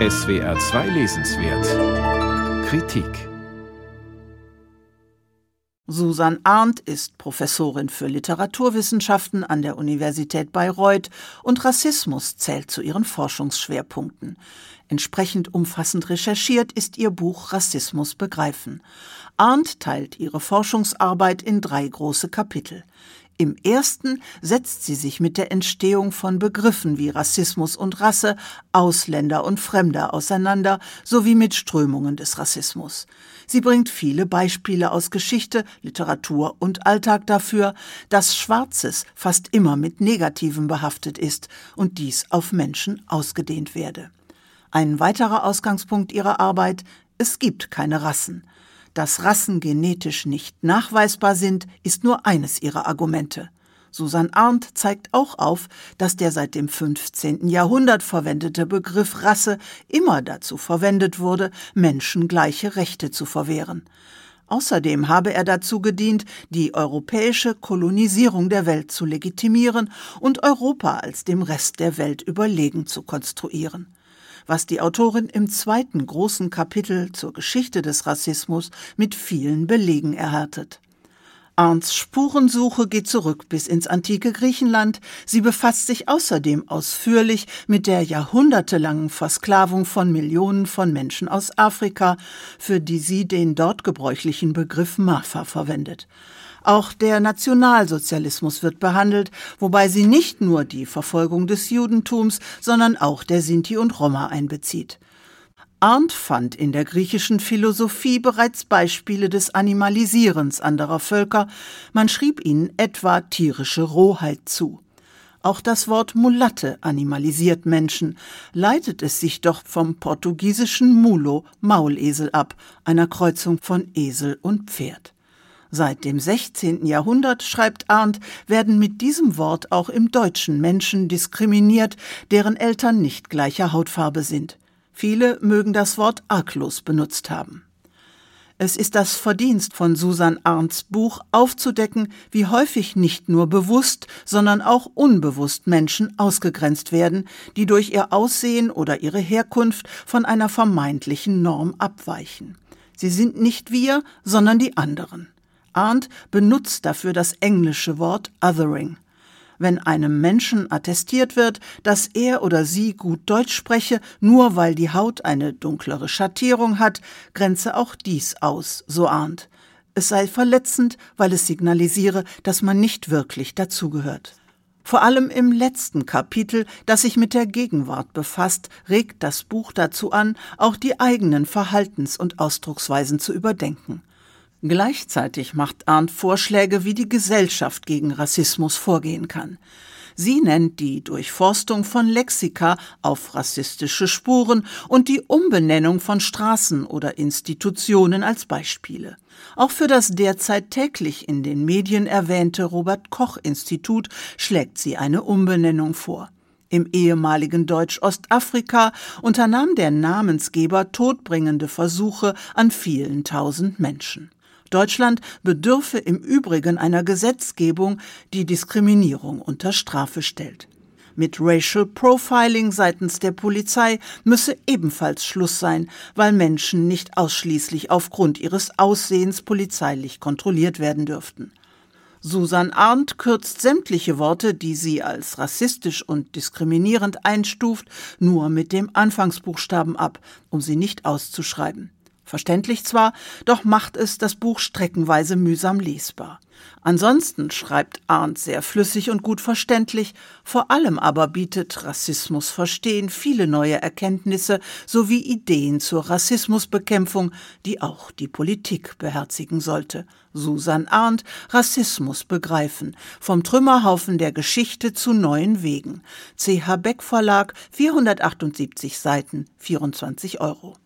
SWR 2 Lesenswert Kritik Susan Arndt ist Professorin für Literaturwissenschaften an der Universität Bayreuth und Rassismus zählt zu ihren Forschungsschwerpunkten. Entsprechend umfassend recherchiert ist ihr Buch Rassismus begreifen. Arndt teilt ihre Forschungsarbeit in drei große Kapitel. Im ersten setzt sie sich mit der Entstehung von Begriffen wie Rassismus und Rasse, Ausländer und Fremder auseinander, sowie mit Strömungen des Rassismus. Sie bringt viele Beispiele aus Geschichte, Literatur und Alltag dafür, dass Schwarzes fast immer mit Negativem behaftet ist und dies auf Menschen ausgedehnt werde. Ein weiterer Ausgangspunkt ihrer Arbeit es gibt keine Rassen. Dass Rassen genetisch nicht nachweisbar sind, ist nur eines ihrer Argumente. Susan Arndt zeigt auch auf, dass der seit dem 15. Jahrhundert verwendete Begriff Rasse immer dazu verwendet wurde, Menschen gleiche Rechte zu verwehren. Außerdem habe er dazu gedient, die europäische Kolonisierung der Welt zu legitimieren und Europa als dem Rest der Welt überlegen zu konstruieren was die Autorin im zweiten großen Kapitel zur Geschichte des Rassismus mit vielen Belegen erhärtet. Arndts Spurensuche geht zurück bis ins antike Griechenland. Sie befasst sich außerdem ausführlich mit der jahrhundertelangen Versklavung von Millionen von Menschen aus Afrika, für die sie den dort gebräuchlichen Begriff Mafa verwendet. Auch der Nationalsozialismus wird behandelt, wobei sie nicht nur die Verfolgung des Judentums, sondern auch der Sinti und Roma einbezieht. Arndt fand in der griechischen Philosophie bereits Beispiele des Animalisierens anderer Völker, man schrieb ihnen etwa tierische Rohheit zu. Auch das Wort Mulatte animalisiert Menschen, leitet es sich doch vom portugiesischen Mulo, Maulesel ab, einer Kreuzung von Esel und Pferd. Seit dem 16. Jahrhundert, schreibt Arndt, werden mit diesem Wort auch im Deutschen Menschen diskriminiert, deren Eltern nicht gleicher Hautfarbe sind. Viele mögen das Wort arglos benutzt haben. Es ist das Verdienst von Susan Arndts Buch aufzudecken, wie häufig nicht nur bewusst, sondern auch unbewusst Menschen ausgegrenzt werden, die durch ihr Aussehen oder ihre Herkunft von einer vermeintlichen Norm abweichen. Sie sind nicht wir, sondern die anderen. Arndt benutzt dafür das englische Wort othering. Wenn einem Menschen attestiert wird, dass er oder sie gut Deutsch spreche, nur weil die Haut eine dunklere Schattierung hat, grenze auch dies aus, so Arndt. Es sei verletzend, weil es signalisiere, dass man nicht wirklich dazugehört. Vor allem im letzten Kapitel, das sich mit der Gegenwart befasst, regt das Buch dazu an, auch die eigenen Verhaltens- und Ausdrucksweisen zu überdenken. Gleichzeitig macht Arndt Vorschläge, wie die Gesellschaft gegen Rassismus vorgehen kann. Sie nennt die Durchforstung von Lexika auf rassistische Spuren und die Umbenennung von Straßen oder Institutionen als Beispiele. Auch für das derzeit täglich in den Medien erwähnte Robert Koch Institut schlägt sie eine Umbenennung vor. Im ehemaligen Deutsch-Ostafrika unternahm der Namensgeber todbringende Versuche an vielen tausend Menschen. Deutschland bedürfe im Übrigen einer Gesetzgebung, die Diskriminierung unter Strafe stellt. Mit Racial Profiling seitens der Polizei müsse ebenfalls Schluss sein, weil Menschen nicht ausschließlich aufgrund ihres Aussehens polizeilich kontrolliert werden dürften. Susan Arndt kürzt sämtliche Worte, die sie als rassistisch und diskriminierend einstuft, nur mit dem Anfangsbuchstaben ab, um sie nicht auszuschreiben. Verständlich zwar, doch macht es das Buch streckenweise mühsam lesbar. Ansonsten schreibt Arndt sehr flüssig und gut verständlich, vor allem aber bietet Rassismus Verstehen viele neue Erkenntnisse sowie Ideen zur Rassismusbekämpfung, die auch die Politik beherzigen sollte. Susan Arndt, Rassismus begreifen, vom Trümmerhaufen der Geschichte zu neuen Wegen. CH Beck Verlag, 478 Seiten, 24 Euro.